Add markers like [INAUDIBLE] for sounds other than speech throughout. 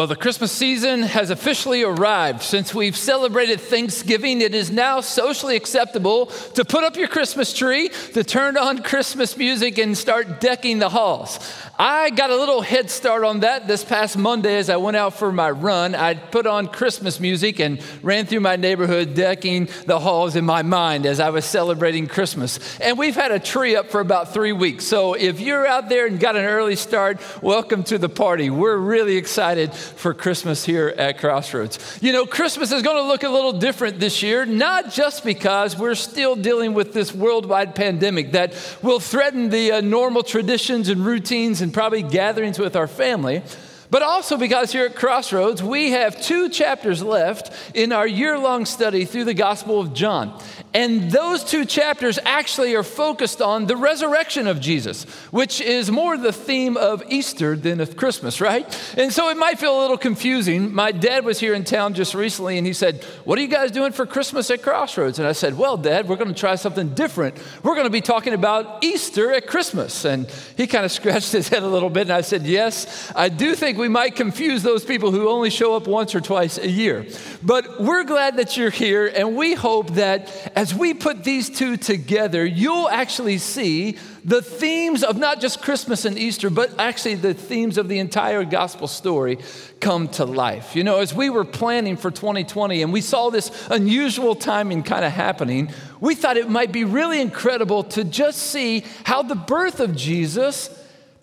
Well, the Christmas season has officially arrived. Since we've celebrated Thanksgiving, it is now socially acceptable to put up your Christmas tree, to turn on Christmas music, and start decking the halls. I got a little head start on that this past Monday as I went out for my run. I put on Christmas music and ran through my neighborhood decking the halls in my mind as I was celebrating Christmas. And we've had a tree up for about three weeks. So if you're out there and got an early start, welcome to the party. We're really excited for Christmas here at Crossroads. You know, Christmas is going to look a little different this year, not just because we're still dealing with this worldwide pandemic that will threaten the uh, normal traditions and routines and probably gatherings with our family, but also because here at Crossroads, we have two chapters left in our year long study through the Gospel of John. And those two chapters actually are focused on the resurrection of Jesus, which is more the theme of Easter than of Christmas, right? And so it might feel a little confusing. My dad was here in town just recently and he said, What are you guys doing for Christmas at Crossroads? And I said, Well, Dad, we're going to try something different. We're going to be talking about Easter at Christmas. And he kind of [LAUGHS] scratched his head a little bit and I said, Yes, I do think we might confuse those people who only show up once or twice a year. But we're glad that you're here and we hope that as we put these two together, you'll actually see the themes of not just Christmas and Easter, but actually the themes of the entire gospel story come to life. You know, as we were planning for 2020 and we saw this unusual timing kind of happening, we thought it might be really incredible to just see how the birth of Jesus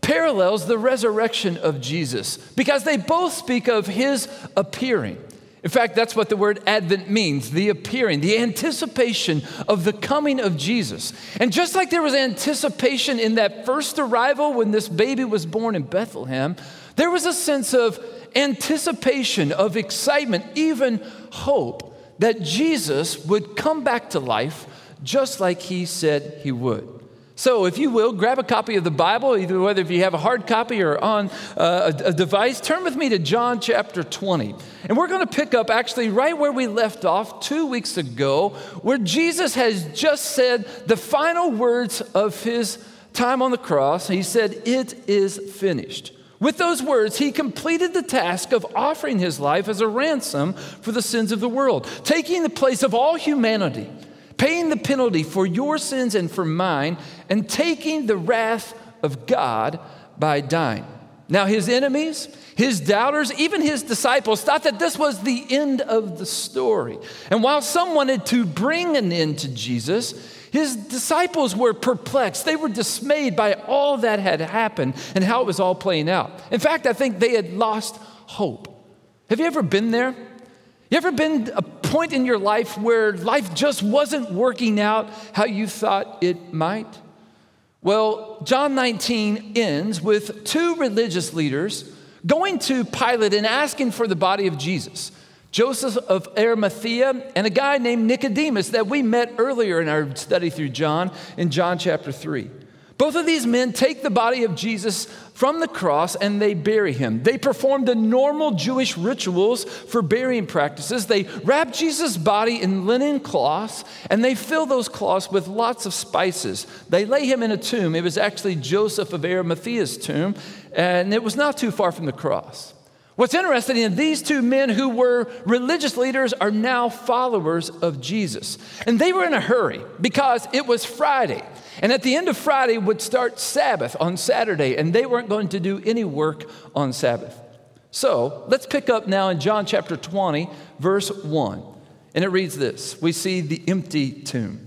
parallels the resurrection of Jesus because they both speak of his appearing. In fact, that's what the word Advent means the appearing, the anticipation of the coming of Jesus. And just like there was anticipation in that first arrival when this baby was born in Bethlehem, there was a sense of anticipation, of excitement, even hope that Jesus would come back to life just like he said he would. So, if you will, grab a copy of the Bible, either whether if you have a hard copy or on uh, a, a device, turn with me to John chapter 20. And we're going to pick up actually right where we left off two weeks ago, where Jesus has just said the final words of his time on the cross. He said, It is finished. With those words, he completed the task of offering his life as a ransom for the sins of the world, taking the place of all humanity paying the penalty for your sins and for mine, and taking the wrath of God by dying. Now, his enemies, his doubters, even his disciples thought that this was the end of the story. And while some wanted to bring an end to Jesus, his disciples were perplexed. They were dismayed by all that had happened and how it was all playing out. In fact, I think they had lost hope. Have you ever been there? You ever been point in your life where life just wasn't working out how you thought it might? Well, John 19 ends with two religious leaders going to Pilate and asking for the body of Jesus. Joseph of Arimathea and a guy named Nicodemus that we met earlier in our study through John in John chapter 3. Both of these men take the body of Jesus from the cross and they bury him. They perform the normal Jewish rituals for burying practices. They wrap Jesus' body in linen cloths and they fill those cloths with lots of spices. They lay him in a tomb. It was actually Joseph of Arimathea's tomb, and it was not too far from the cross. What's interesting is these two men who were religious leaders are now followers of Jesus. And they were in a hurry because it was Friday. And at the end of Friday would start Sabbath on Saturday, and they weren't going to do any work on Sabbath. So let's pick up now in John chapter 20, verse 1. And it reads this We see the empty tomb.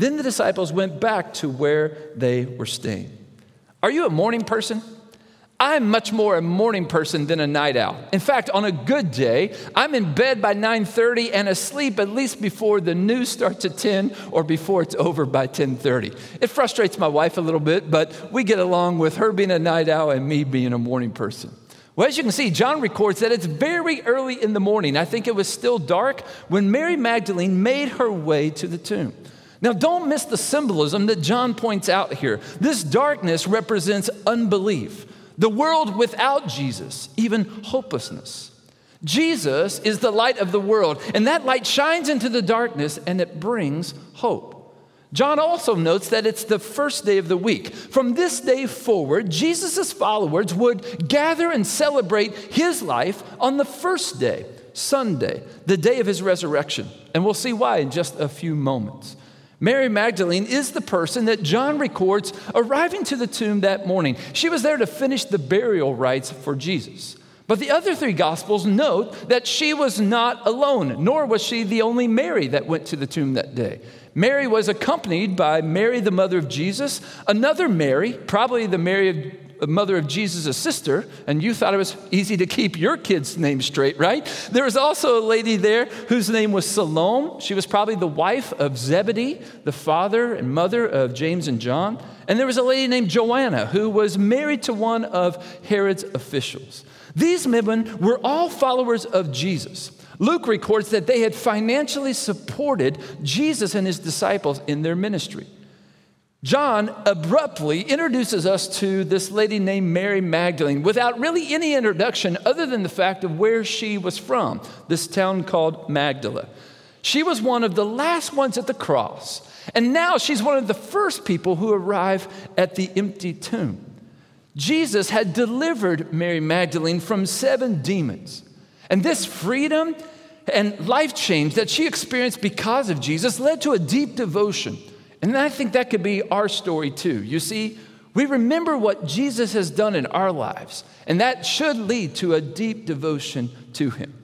Then the disciples went back to where they were staying. Are you a morning person? I'm much more a morning person than a night owl. In fact, on a good day, I'm in bed by 9:30 and asleep at least before the news starts at 10 or before it's over by 10:30. It frustrates my wife a little bit, but we get along with her being a night owl and me being a morning person. Well, as you can see, John records that it's very early in the morning. I think it was still dark when Mary Magdalene made her way to the tomb. Now, don't miss the symbolism that John points out here. This darkness represents unbelief the world without Jesus, even hopelessness. Jesus is the light of the world, and that light shines into the darkness and it brings hope. John also notes that it's the first day of the week. From this day forward, Jesus' followers would gather and celebrate his life on the first day, Sunday, the day of his resurrection. And we'll see why in just a few moments. Mary Magdalene is the person that John records arriving to the tomb that morning. She was there to finish the burial rites for Jesus. But the other three gospels note that she was not alone, nor was she the only Mary that went to the tomb that day. Mary was accompanied by Mary, the mother of Jesus, another Mary, probably the Mary mother of Jesus' sister, and you thought it was easy to keep your kid's name straight, right? There was also a lady there whose name was Salome. She was probably the wife of Zebedee, the father and mother of James and John. And there was a lady named Joanna who was married to one of Herod's officials. These women were all followers of Jesus. Luke records that they had financially supported Jesus and his disciples in their ministry. John abruptly introduces us to this lady named Mary Magdalene without really any introduction other than the fact of where she was from, this town called Magdala. She was one of the last ones at the cross, and now she's one of the first people who arrive at the empty tomb. Jesus had delivered Mary Magdalene from seven demons, and this freedom and life change that she experienced because of Jesus led to a deep devotion and I think that could be our story too. You see, we remember what Jesus has done in our lives, and that should lead to a deep devotion to him.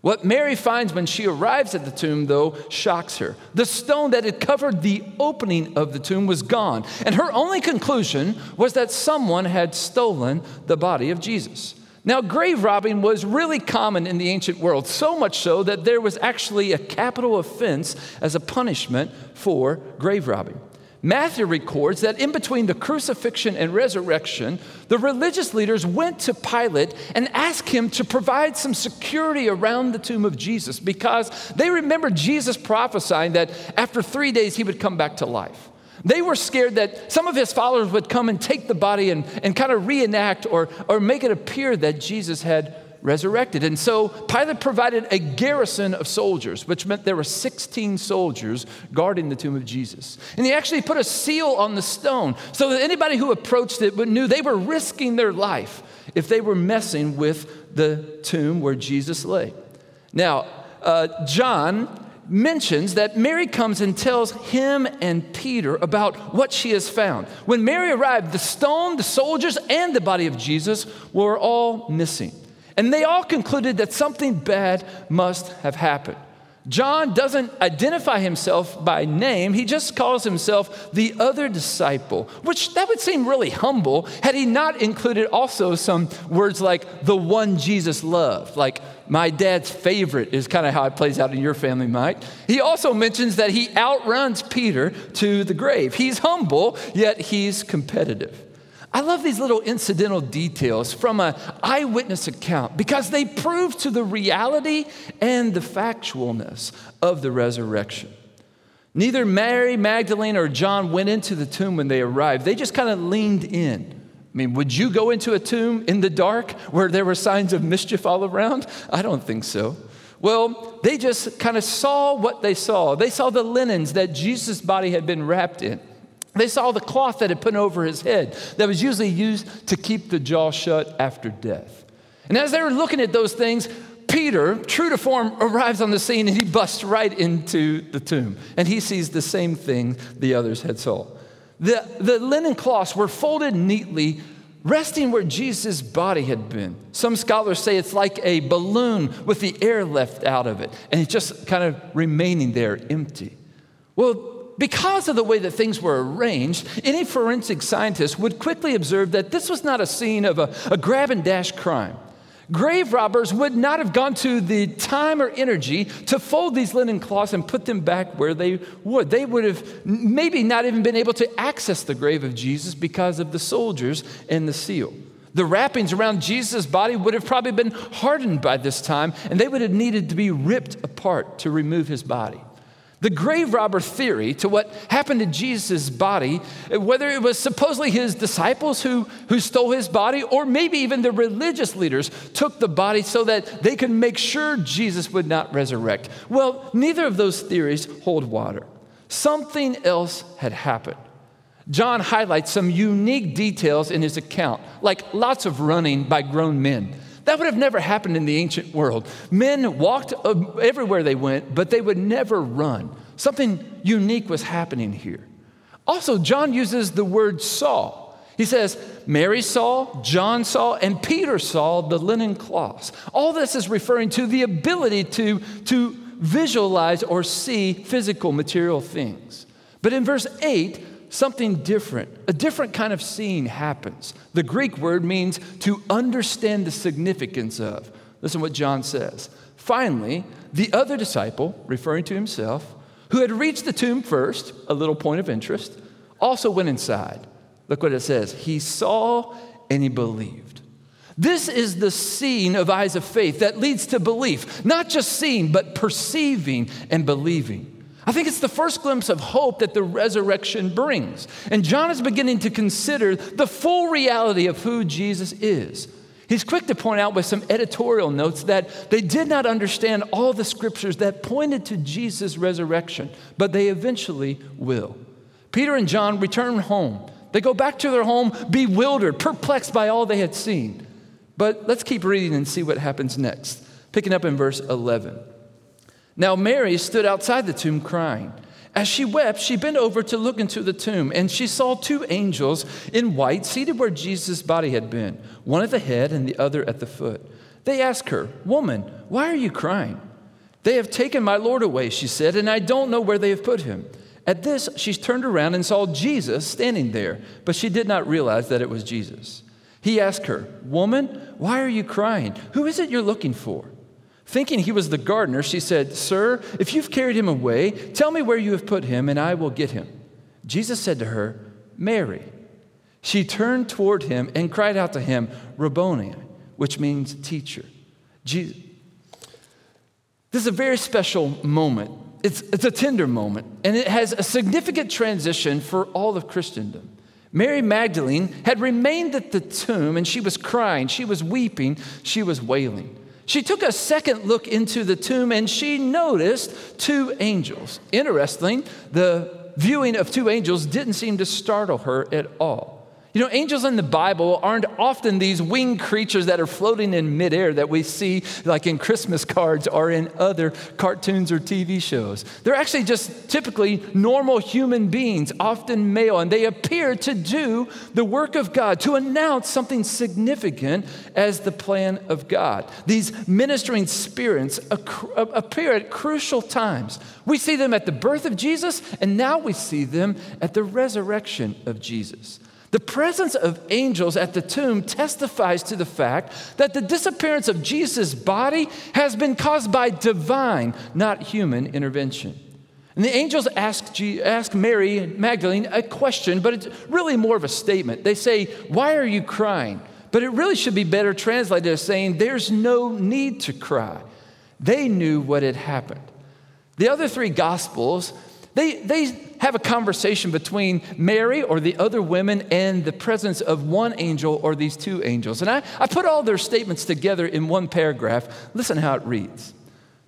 What Mary finds when she arrives at the tomb, though, shocks her. The stone that had covered the opening of the tomb was gone, and her only conclusion was that someone had stolen the body of Jesus. Now, grave robbing was really common in the ancient world, so much so that there was actually a capital offense as a punishment for grave robbing. Matthew records that in between the crucifixion and resurrection, the religious leaders went to Pilate and asked him to provide some security around the tomb of Jesus because they remembered Jesus prophesying that after three days he would come back to life. They were scared that some of his followers would come and take the body and, and kind of reenact or, or make it appear that Jesus had resurrected. And so Pilate provided a garrison of soldiers, which meant there were 16 soldiers guarding the tomb of Jesus. And he actually put a seal on the stone so that anybody who approached it knew they were risking their life if they were messing with the tomb where Jesus lay. Now, uh, John mentions that Mary comes and tells him and Peter about what she has found. When Mary arrived, the stone, the soldiers, and the body of Jesus were all missing. And they all concluded that something bad must have happened. John doesn't identify himself by name, he just calls himself the other disciple, which that would seem really humble had he not included also some words like the one Jesus loved, like my dad's favorite is kind of how it plays out in your family, Mike. He also mentions that he outruns Peter to the grave. He's humble, yet he's competitive. I love these little incidental details from an eyewitness account because they prove to the reality and the factualness of the resurrection. Neither Mary Magdalene or John went into the tomb when they arrived, they just kind of leaned in. I mean, would you go into a tomb in the dark where there were signs of mischief all around? I don't think so. Well, they just kind of saw what they saw. They saw the linens that Jesus' body had been wrapped in. They saw the cloth that had put over his head that was usually used to keep the jaw shut after death. And as they were looking at those things, Peter, true to form, arrives on the scene and he busts right into the tomb. And he sees the same thing the others had saw. The, the linen cloths were folded neatly resting where Jesus' body had been. Some scholars say it's like a balloon with the air left out of it, and it's just kind of remaining there empty. Well, because of the way that things were arranged, any forensic scientist would quickly observe that this was not a scene of a, a grab and dash crime. Grave robbers would not have gone to the time or energy to fold these linen cloths and put them back where they would. They would have maybe not even been able to access the grave of Jesus because of the soldiers and the seal. The wrappings around Jesus' body would have probably been hardened by this time, and they would have needed to be ripped apart to remove his body. The grave robber theory to what happened to Jesus' body, whether it was supposedly his disciples who, who stole his body, or maybe even the religious leaders took the body so that they could make sure Jesus would not resurrect. Well, neither of those theories hold water. Something else had happened. John highlights some unique details in his account, like lots of running by grown men. That would have never happened in the ancient world. Men walked uh, everywhere they went, but they would never run. Something unique was happening here. Also, John uses the word saw. He says, Mary saw, John saw, and Peter saw the linen cloths. All this is referring to the ability to, to visualize or see physical material things. But in verse 8, something different, a different kind of seeing happens. The Greek word means to understand the significance of. Listen what John says. Finally, the other disciple, referring to himself, who had reached the tomb first, a little point of interest, also went inside. Look what it says. He saw and he believed. This is the seeing of eyes of faith that leads to belief, not just seeing, but perceiving and believing. I think it's the first glimpse of hope that the resurrection brings. And John is beginning to consider the full reality of who Jesus is. He's quick to point out with some editorial notes that they did not understand all the scriptures that pointed to Jesus' resurrection, but they eventually will. Peter and John return home. They go back to their home bewildered, perplexed by all they had seen. But let's keep reading and see what happens next. Picking up in verse 11. Now, Mary stood outside the tomb crying. As she wept, she bent over to look into the tomb, and she saw two angels in white seated where Jesus' body had been, one at the head and the other at the foot. They asked her, Woman, why are you crying? They have taken my Lord away, she said, and I don't know where they have put him. At this, she turned around and saw Jesus standing there, but she did not realize that it was Jesus. He asked her, Woman, why are you crying? Who is it you're looking for? Thinking he was the gardener, she said, Sir, if you've carried him away, tell me where you have put him, and I will get him. Jesus said to her, Mary. She turned toward him and cried out to him, Rabboni, which means teacher. Jesus. This is a very special moment. It's, it's a tender moment, and it has a significant transition for all of Christendom. Mary Magdalene had remained at the tomb, and she was crying, she was weeping, she was wailing. She took a second look into the tomb and she noticed two angels. Interesting, the viewing of two angels didn't seem to startle her at all. You know, angels in the Bible aren't often these winged creatures that are floating in midair that we see like in Christmas cards or in other cartoons or TV shows. They're actually just typically normal human beings, often male, and they appear to do the work of God, to announce something significant as the plan of God. These ministering spirits appear at crucial times. We see them at the birth of Jesus, and now we see them at the resurrection of Jesus. The presence of angels at the tomb testifies to the fact that the disappearance of Jesus' body has been caused by divine, not human intervention. And the angels ask, ask Mary Magdalene a question, but it's really more of a statement. They say, Why are you crying? But it really should be better translated as saying, There's no need to cry. They knew what had happened. The other three gospels they, they have a conversation between Mary or the other women and the presence of one angel or these two angels. And I, I put all their statements together in one paragraph. Listen how it reads.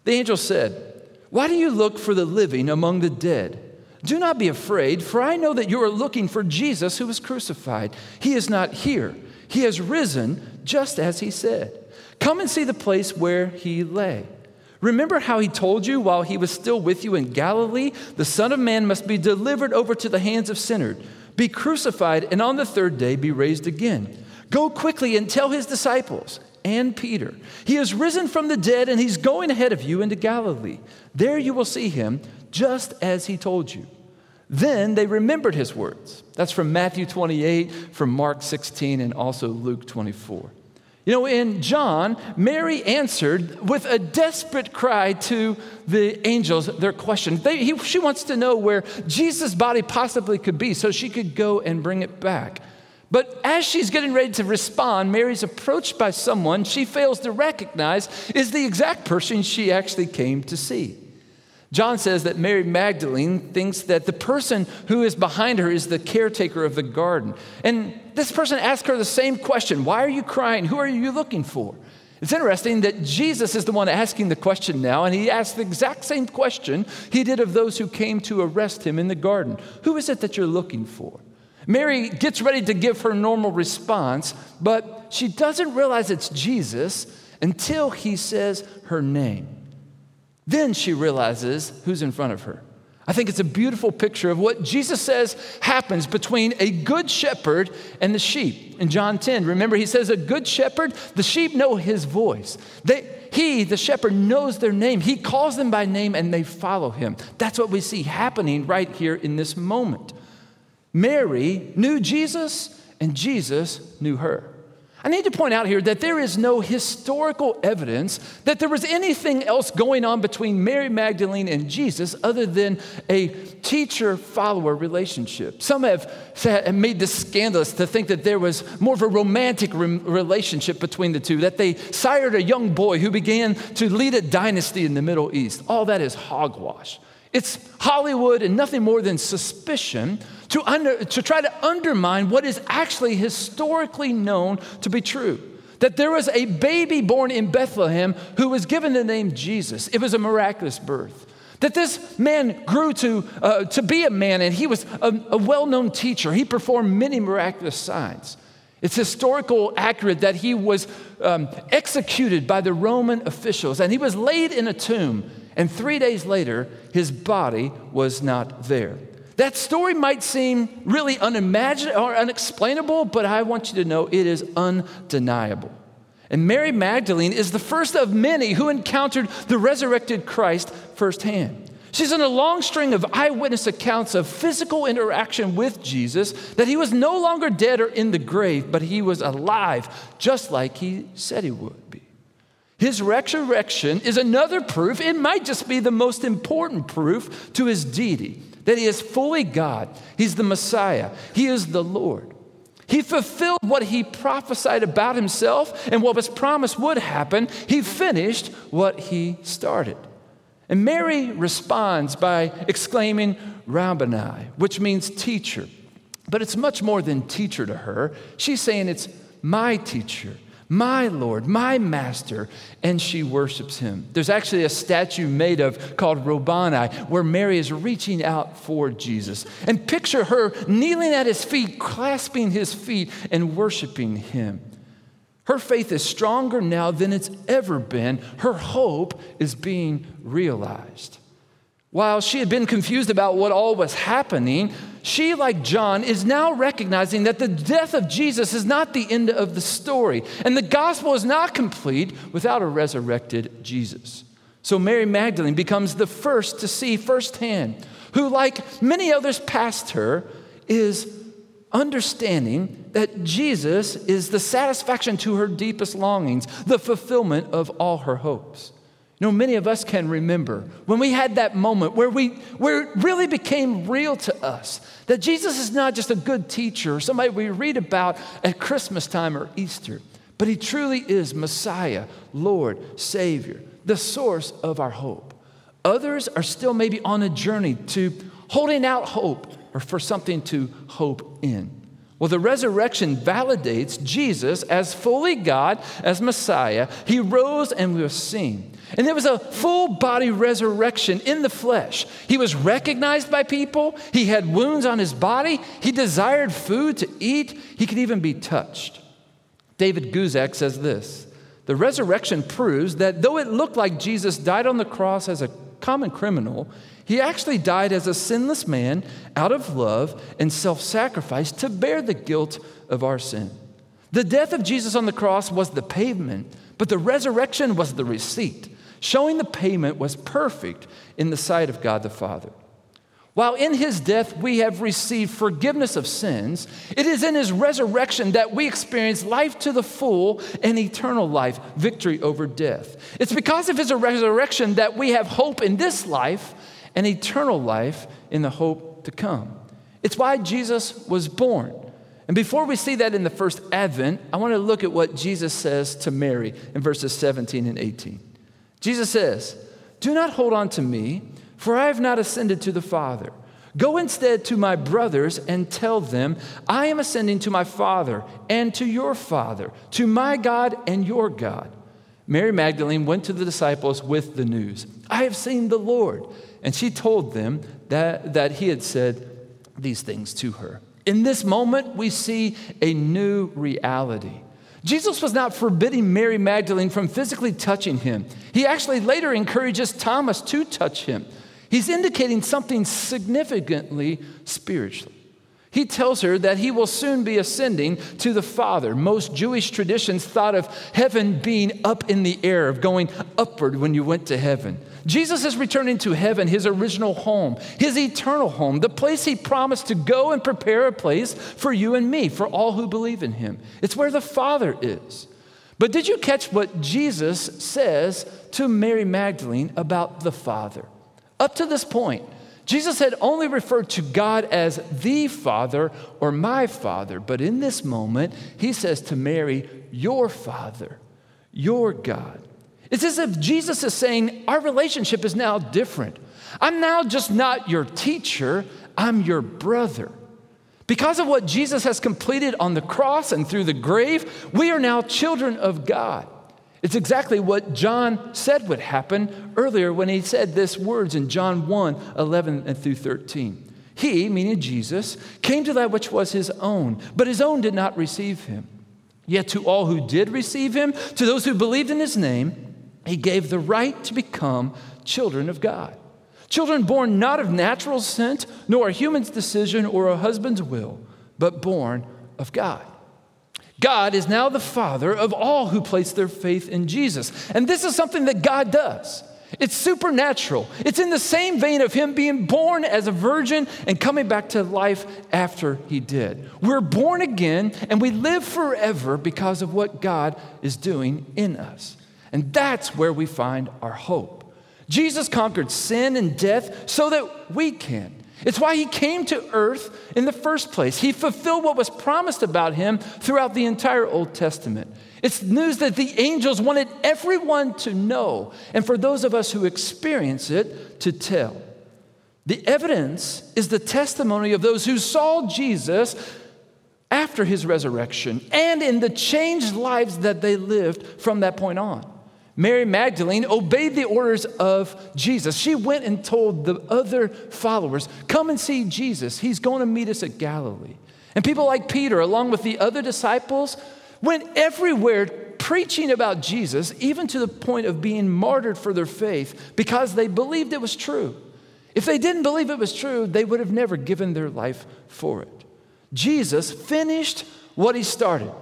The angel said, Why do you look for the living among the dead? Do not be afraid, for I know that you are looking for Jesus who was crucified. He is not here, he has risen just as he said. Come and see the place where he lay. Remember how he told you while he was still with you in Galilee? The Son of Man must be delivered over to the hands of sinners, be crucified, and on the third day be raised again. Go quickly and tell his disciples and Peter, He has risen from the dead and he's going ahead of you into Galilee. There you will see him just as he told you. Then they remembered his words. That's from Matthew 28, from Mark 16, and also Luke 24. You know, in John, Mary answered with a desperate cry to the angels their question. They, he, she wants to know where Jesus' body possibly could be so she could go and bring it back. But as she's getting ready to respond, Mary's approached by someone she fails to recognize is the exact person she actually came to see. John says that Mary Magdalene thinks that the person who is behind her is the caretaker of the garden. And this person asks her the same question Why are you crying? Who are you looking for? It's interesting that Jesus is the one asking the question now, and he asks the exact same question he did of those who came to arrest him in the garden Who is it that you're looking for? Mary gets ready to give her normal response, but she doesn't realize it's Jesus until he says her name. Then she realizes who's in front of her. I think it's a beautiful picture of what Jesus says happens between a good shepherd and the sheep. In John 10, remember, he says, A good shepherd, the sheep know his voice. They, he, the shepherd, knows their name. He calls them by name and they follow him. That's what we see happening right here in this moment. Mary knew Jesus, and Jesus knew her. I need to point out here that there is no historical evidence that there was anything else going on between Mary Magdalene and Jesus other than a teacher follower relationship. Some have made this scandalous to think that there was more of a romantic relationship between the two, that they sired a young boy who began to lead a dynasty in the Middle East. All that is hogwash. It's Hollywood and nothing more than suspicion to, under, to try to undermine what is actually historically known to be true. That there was a baby born in Bethlehem who was given the name Jesus. It was a miraculous birth. That this man grew to, uh, to be a man and he was a, a well known teacher. He performed many miraculous signs. It's historical accurate that he was um, executed by the Roman officials and he was laid in a tomb. And three days later, his body was not there. That story might seem really unimaginable or unexplainable, but I want you to know it is undeniable. And Mary Magdalene is the first of many who encountered the resurrected Christ firsthand. She's in a long string of eyewitness accounts of physical interaction with Jesus, that he was no longer dead or in the grave, but he was alive, just like he said he would. His resurrection is another proof, it might just be the most important proof to his deity that he is fully God. He's the Messiah, he is the Lord. He fulfilled what he prophesied about himself and what was promised would happen. He finished what he started. And Mary responds by exclaiming, Rabboni, which means teacher. But it's much more than teacher to her. She's saying it's my teacher my Lord, my master, and she worships him. There's actually a statue made of called Rabboni where Mary is reaching out for Jesus. And picture her kneeling at his feet, clasping his feet, and worshiping him. Her faith is stronger now than it's ever been. Her hope is being realized. While she had been confused about what all was happening, she, like John, is now recognizing that the death of Jesus is not the end of the story, and the gospel is not complete without a resurrected Jesus. So Mary Magdalene becomes the first to see firsthand, who, like many others past her, is understanding that Jesus is the satisfaction to her deepest longings, the fulfillment of all her hopes. You know, many of us can remember when we had that moment where, we, where it really became real to us that Jesus is not just a good teacher somebody we read about at Christmas time or Easter, but he truly is Messiah, Lord, Savior, the source of our hope. Others are still maybe on a journey to holding out hope or for something to hope in. Well, the resurrection validates Jesus as fully God, as Messiah. He rose and was seen. And there was a full body resurrection in the flesh. He was recognized by people. He had wounds on his body. He desired food to eat. He could even be touched. David Guzik says this The resurrection proves that though it looked like Jesus died on the cross as a common criminal, he actually died as a sinless man out of love and self sacrifice to bear the guilt of our sin. The death of Jesus on the cross was the pavement, but the resurrection was the receipt, showing the payment was perfect in the sight of God the Father. While in his death we have received forgiveness of sins, it is in his resurrection that we experience life to the full and eternal life, victory over death. It's because of his resurrection that we have hope in this life and eternal life in the hope to come. It's why Jesus was born. And before we see that in the first advent, I want to look at what Jesus says to Mary in verses 17 and 18. Jesus says, Do not hold on to me for I have not ascended to the Father. Go instead to my brothers and tell them, I am ascending to my Father and to your Father, to my God and your God. Mary Magdalene went to the disciples with the news I have seen the Lord. And she told them that, that he had said these things to her. In this moment, we see a new reality. Jesus was not forbidding Mary Magdalene from physically touching him. He actually later encourages Thomas to touch him. He's indicating something significantly spiritually. He tells her that he will soon be ascending to the Father. Most Jewish traditions thought of heaven being up in the air, of going upward when you went to heaven. Jesus is returning to heaven, his original home, his eternal home, the place he promised to go and prepare a place for you and me, for all who believe in him. It's where the Father is. But did you catch what Jesus says to Mary Magdalene about the Father? Up to this point, Jesus had only referred to God as the Father or my Father, but in this moment, he says to Mary, Your Father, your God. It's as if Jesus is saying, Our relationship is now different. I'm now just not your teacher, I'm your brother. Because of what Jesus has completed on the cross and through the grave, we are now children of God. It's exactly what John said would happen earlier when he said this words in John 1 11 and through 13. He, meaning Jesus, came to that which was his own, but his own did not receive him. Yet to all who did receive him, to those who believed in his name, he gave the right to become children of God. Children born not of natural descent, nor a human's decision or a husband's will, but born of God. God is now the Father of all who place their faith in Jesus. And this is something that God does. It's supernatural. It's in the same vein of Him being born as a virgin and coming back to life after He did. We're born again and we live forever because of what God is doing in us. And that's where we find our hope. Jesus conquered sin and death so that we can. It's why he came to earth in the first place. He fulfilled what was promised about him throughout the entire Old Testament. It's news that the angels wanted everyone to know, and for those of us who experience it, to tell. The evidence is the testimony of those who saw Jesus after his resurrection and in the changed lives that they lived from that point on. Mary Magdalene obeyed the orders of Jesus. She went and told the other followers, Come and see Jesus. He's going to meet us at Galilee. And people like Peter, along with the other disciples, went everywhere preaching about Jesus, even to the point of being martyred for their faith because they believed it was true. If they didn't believe it was true, they would have never given their life for it. Jesus finished what he started.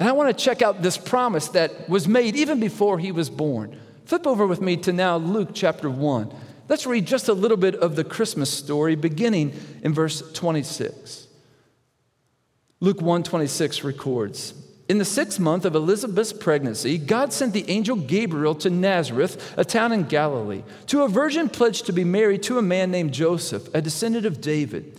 And I want to check out this promise that was made even before he was born. Flip over with me to now Luke chapter 1. Let's read just a little bit of the Christmas story beginning in verse 26. Luke 1:26 records, in the sixth month of Elizabeth's pregnancy, God sent the angel Gabriel to Nazareth, a town in Galilee, to a virgin pledged to be married to a man named Joseph, a descendant of David.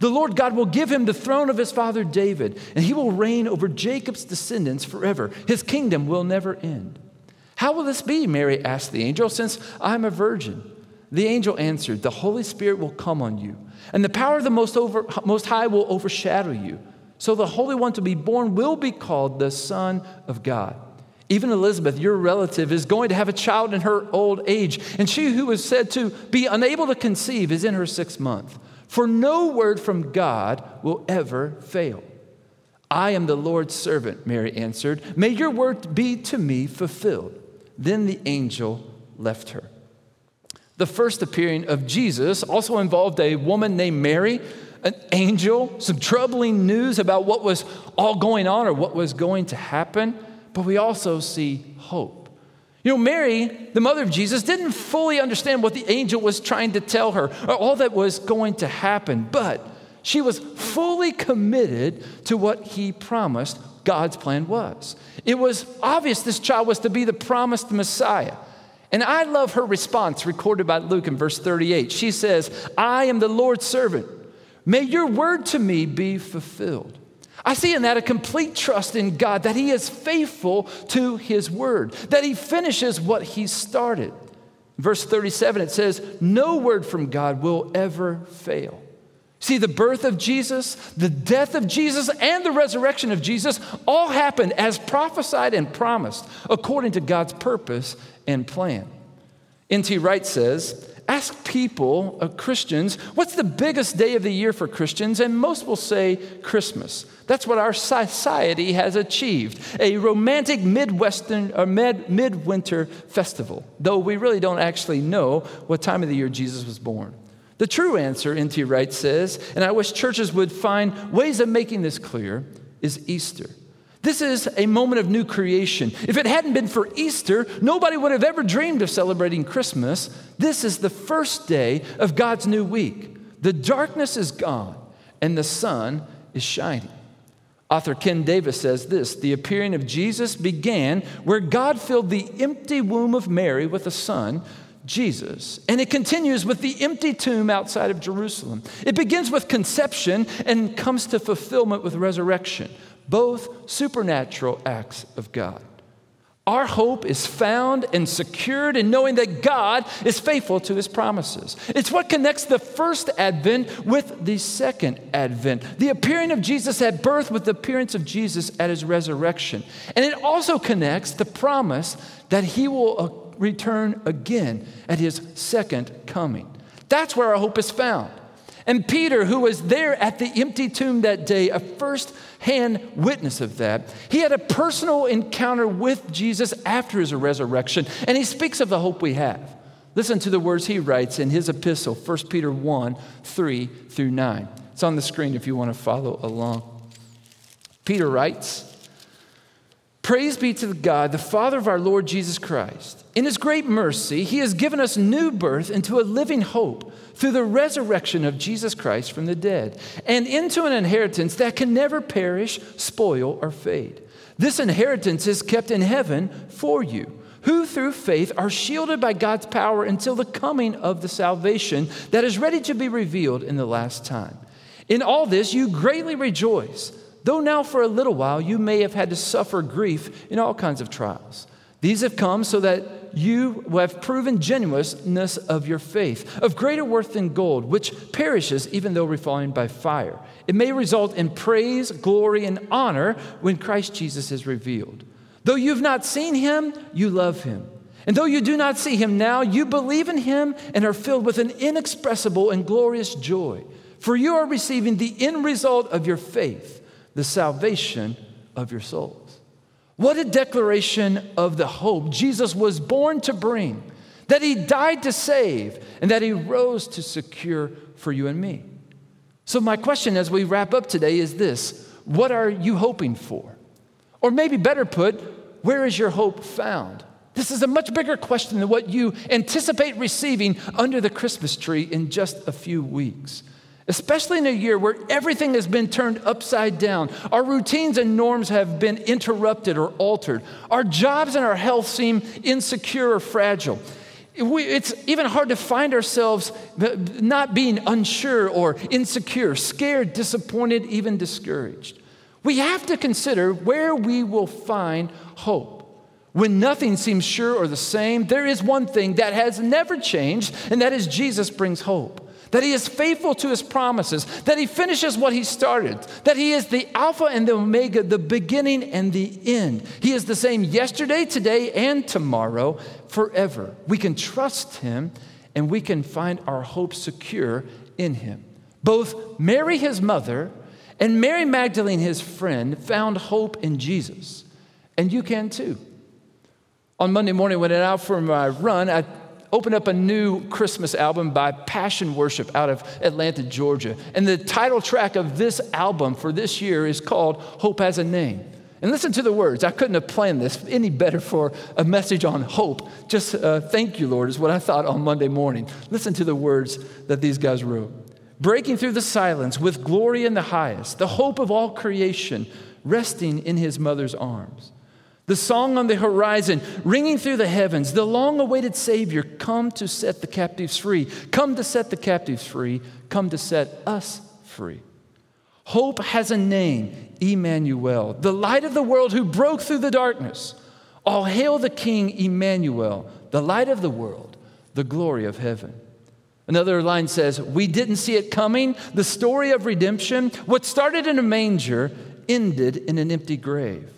The Lord God will give him the throne of his father David, and he will reign over Jacob's descendants forever. His kingdom will never end. How will this be? Mary asked the angel, since I'm a virgin. The angel answered, The Holy Spirit will come on you, and the power of the Most, over, Most High will overshadow you. So the Holy One to be born will be called the Son of God. Even Elizabeth, your relative, is going to have a child in her old age, and she who was said to be unable to conceive is in her sixth month. For no word from God will ever fail. I am the Lord's servant, Mary answered. May your word be to me fulfilled. Then the angel left her. The first appearing of Jesus also involved a woman named Mary, an angel, some troubling news about what was all going on or what was going to happen, but we also see hope. You know, Mary, the mother of Jesus, didn't fully understand what the angel was trying to tell her or all that was going to happen, but she was fully committed to what he promised God's plan was. It was obvious this child was to be the promised Messiah. And I love her response recorded by Luke in verse 38. She says, I am the Lord's servant. May your word to me be fulfilled. I see in that a complete trust in God that He is faithful to His word, that He finishes what He started. Verse 37, it says, No word from God will ever fail. See, the birth of Jesus, the death of Jesus, and the resurrection of Jesus all happened as prophesied and promised according to God's purpose and plan. N.T. Wright says, Ask people, uh, Christians, what's the biggest day of the year for Christians? And most will say Christmas. That's what our society has achieved a romantic Midwestern or mid, midwinter festival, though we really don't actually know what time of the year Jesus was born. The true answer, N.T. Wright says, and I wish churches would find ways of making this clear, is Easter. This is a moment of new creation. If it hadn't been for Easter, nobody would have ever dreamed of celebrating Christmas. This is the first day of God's new week. The darkness is gone and the sun is shining. Author Ken Davis says this The appearing of Jesus began where God filled the empty womb of Mary with a son, Jesus. And it continues with the empty tomb outside of Jerusalem. It begins with conception and comes to fulfillment with resurrection both supernatural acts of God. Our hope is found and secured in knowing that God is faithful to his promises. It's what connects the first advent with the second advent. The appearing of Jesus at birth with the appearance of Jesus at his resurrection. And it also connects the promise that he will uh, return again at his second coming. That's where our hope is found. And Peter, who was there at the empty tomb that day, a first hand witness of that, he had a personal encounter with Jesus after his resurrection, and he speaks of the hope we have. Listen to the words he writes in his epistle, 1 Peter 1 3 through 9. It's on the screen if you want to follow along. Peter writes, Praise be to God, the Father of our Lord Jesus Christ. In his great mercy, he has given us new birth into a living hope through the resurrection of Jesus Christ from the dead, and into an inheritance that can never perish, spoil, or fade. This inheritance is kept in heaven for you, who through faith are shielded by God's power until the coming of the salvation that is ready to be revealed in the last time. In all this, you greatly rejoice, though now for a little while you may have had to suffer grief in all kinds of trials. These have come so that you have proven genuineness of your faith, of greater worth than gold, which perishes even though refined by fire. It may result in praise, glory, and honor when Christ Jesus is revealed. Though you've not seen him, you love him. And though you do not see him now, you believe in him and are filled with an inexpressible and glorious joy. For you are receiving the end result of your faith, the salvation of your soul. What a declaration of the hope Jesus was born to bring, that he died to save, and that he rose to secure for you and me. So, my question as we wrap up today is this What are you hoping for? Or maybe better put, where is your hope found? This is a much bigger question than what you anticipate receiving under the Christmas tree in just a few weeks especially in a year where everything has been turned upside down. Our routines and norms have been interrupted or altered. Our jobs and our health seem insecure or fragile. it's even hard to find ourselves not being unsure or insecure, scared, disappointed, even discouraged. We have to consider where we will find hope. When nothing seems sure or the same, there is one thing that has never changed, and that is Jesus brings hope. That he is faithful to his promises, that he finishes what he started, that he is the Alpha and the Omega, the beginning and the end. He is the same yesterday, today, and tomorrow, forever. We can trust him and we can find our hope secure in him. Both Mary, his mother, and Mary Magdalene, his friend, found hope in Jesus. And you can too. On Monday morning, when I went out for my run, I opened up a new Christmas album by Passion Worship out of Atlanta, Georgia. And the title track of this album for this year is called Hope Has a Name. And listen to the words. I couldn't have planned this any better for a message on hope. Just uh, thank you, Lord, is what I thought on Monday morning. Listen to the words that these guys wrote. Breaking through the silence with glory in the highest, the hope of all creation resting in his mother's arms. The song on the horizon, ringing through the heavens, the long awaited Savior, come to set the captives free. Come to set the captives free. Come to set us free. Hope has a name, Emmanuel, the light of the world who broke through the darkness. All hail the King, Emmanuel, the light of the world, the glory of heaven. Another line says, We didn't see it coming. The story of redemption, what started in a manger, ended in an empty grave.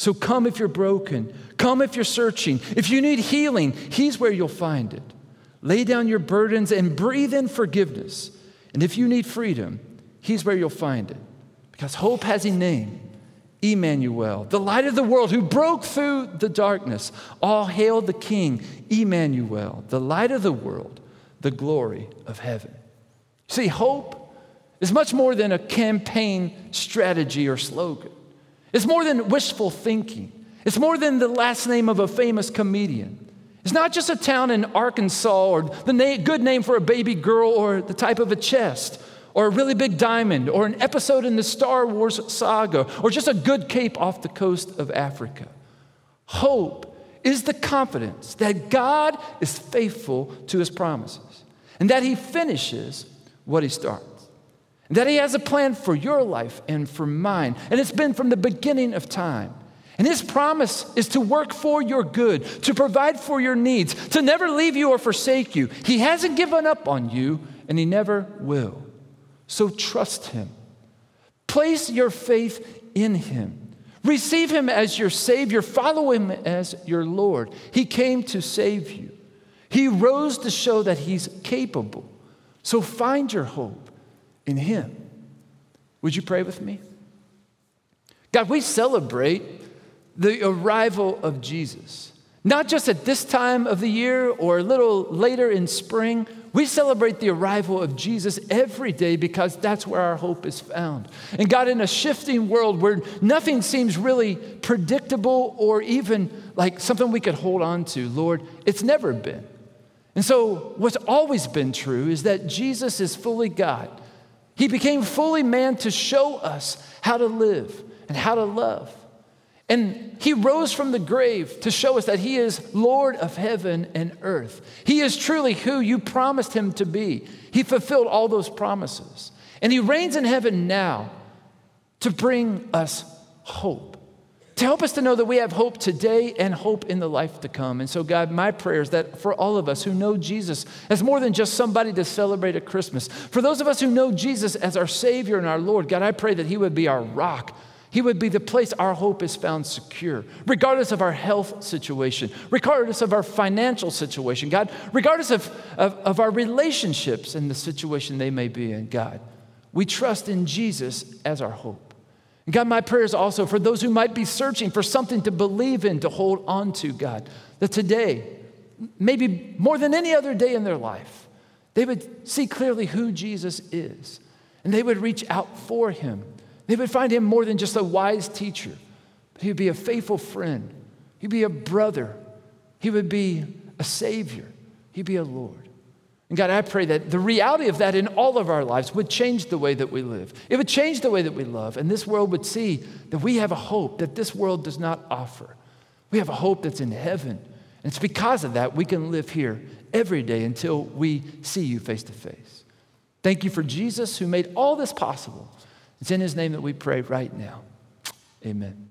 So come if you're broken. Come if you're searching. If you need healing, He's where you'll find it. Lay down your burdens and breathe in forgiveness. And if you need freedom, He's where you'll find it. Because hope has a name Emmanuel, the light of the world who broke through the darkness. All hail the King, Emmanuel, the light of the world, the glory of heaven. See, hope is much more than a campaign strategy or slogan. It's more than wishful thinking. It's more than the last name of a famous comedian. It's not just a town in Arkansas or the na- good name for a baby girl or the type of a chest or a really big diamond or an episode in the Star Wars saga or just a good cape off the coast of Africa. Hope is the confidence that God is faithful to his promises and that he finishes what he starts that He has a plan for your life and for mine. And it's been from the beginning of time. And His promise is to work for your good, to provide for your needs, to never leave you or forsake you. He hasn't given up on you, and He never will. So trust Him. Place your faith in Him. Receive Him as your Savior. Follow Him as your Lord. He came to save you, He rose to show that He's capable. So find your hope in Him. Would you pray with me? God, we celebrate the arrival of Jesus. Not just at this time of the year or a little later in spring. We celebrate the arrival of Jesus every day because that's where our hope is found. And God, in a shifting world where nothing seems really predictable or even like something we could hold on to, Lord, it's never been. And so, what's always been true is that Jesus is fully God he became fully man to show us how to live and how to love. And he rose from the grave to show us that he is Lord of heaven and earth. He is truly who you promised him to be. He fulfilled all those promises. And he reigns in heaven now to bring us hope to help us to know that we have hope today and hope in the life to come. And so, God, my prayer is that for all of us who know Jesus as more than just somebody to celebrate at Christmas, for those of us who know Jesus as our Savior and our Lord, God, I pray that He would be our rock. He would be the place our hope is found secure, regardless of our health situation, regardless of our financial situation, God, regardless of, of, of our relationships and the situation they may be in, God. We trust in Jesus as our hope. God, my prayer is also for those who might be searching for something to believe in, to hold on to, God, that today, maybe more than any other day in their life, they would see clearly who Jesus is. And they would reach out for him. They would find him more than just a wise teacher, but he would be a faithful friend, he'd be a brother, he would be a savior, he'd be a Lord. And God, I pray that the reality of that in all of our lives would change the way that we live. It would change the way that we love. And this world would see that we have a hope that this world does not offer. We have a hope that's in heaven. And it's because of that we can live here every day until we see you face to face. Thank you for Jesus who made all this possible. It's in his name that we pray right now. Amen.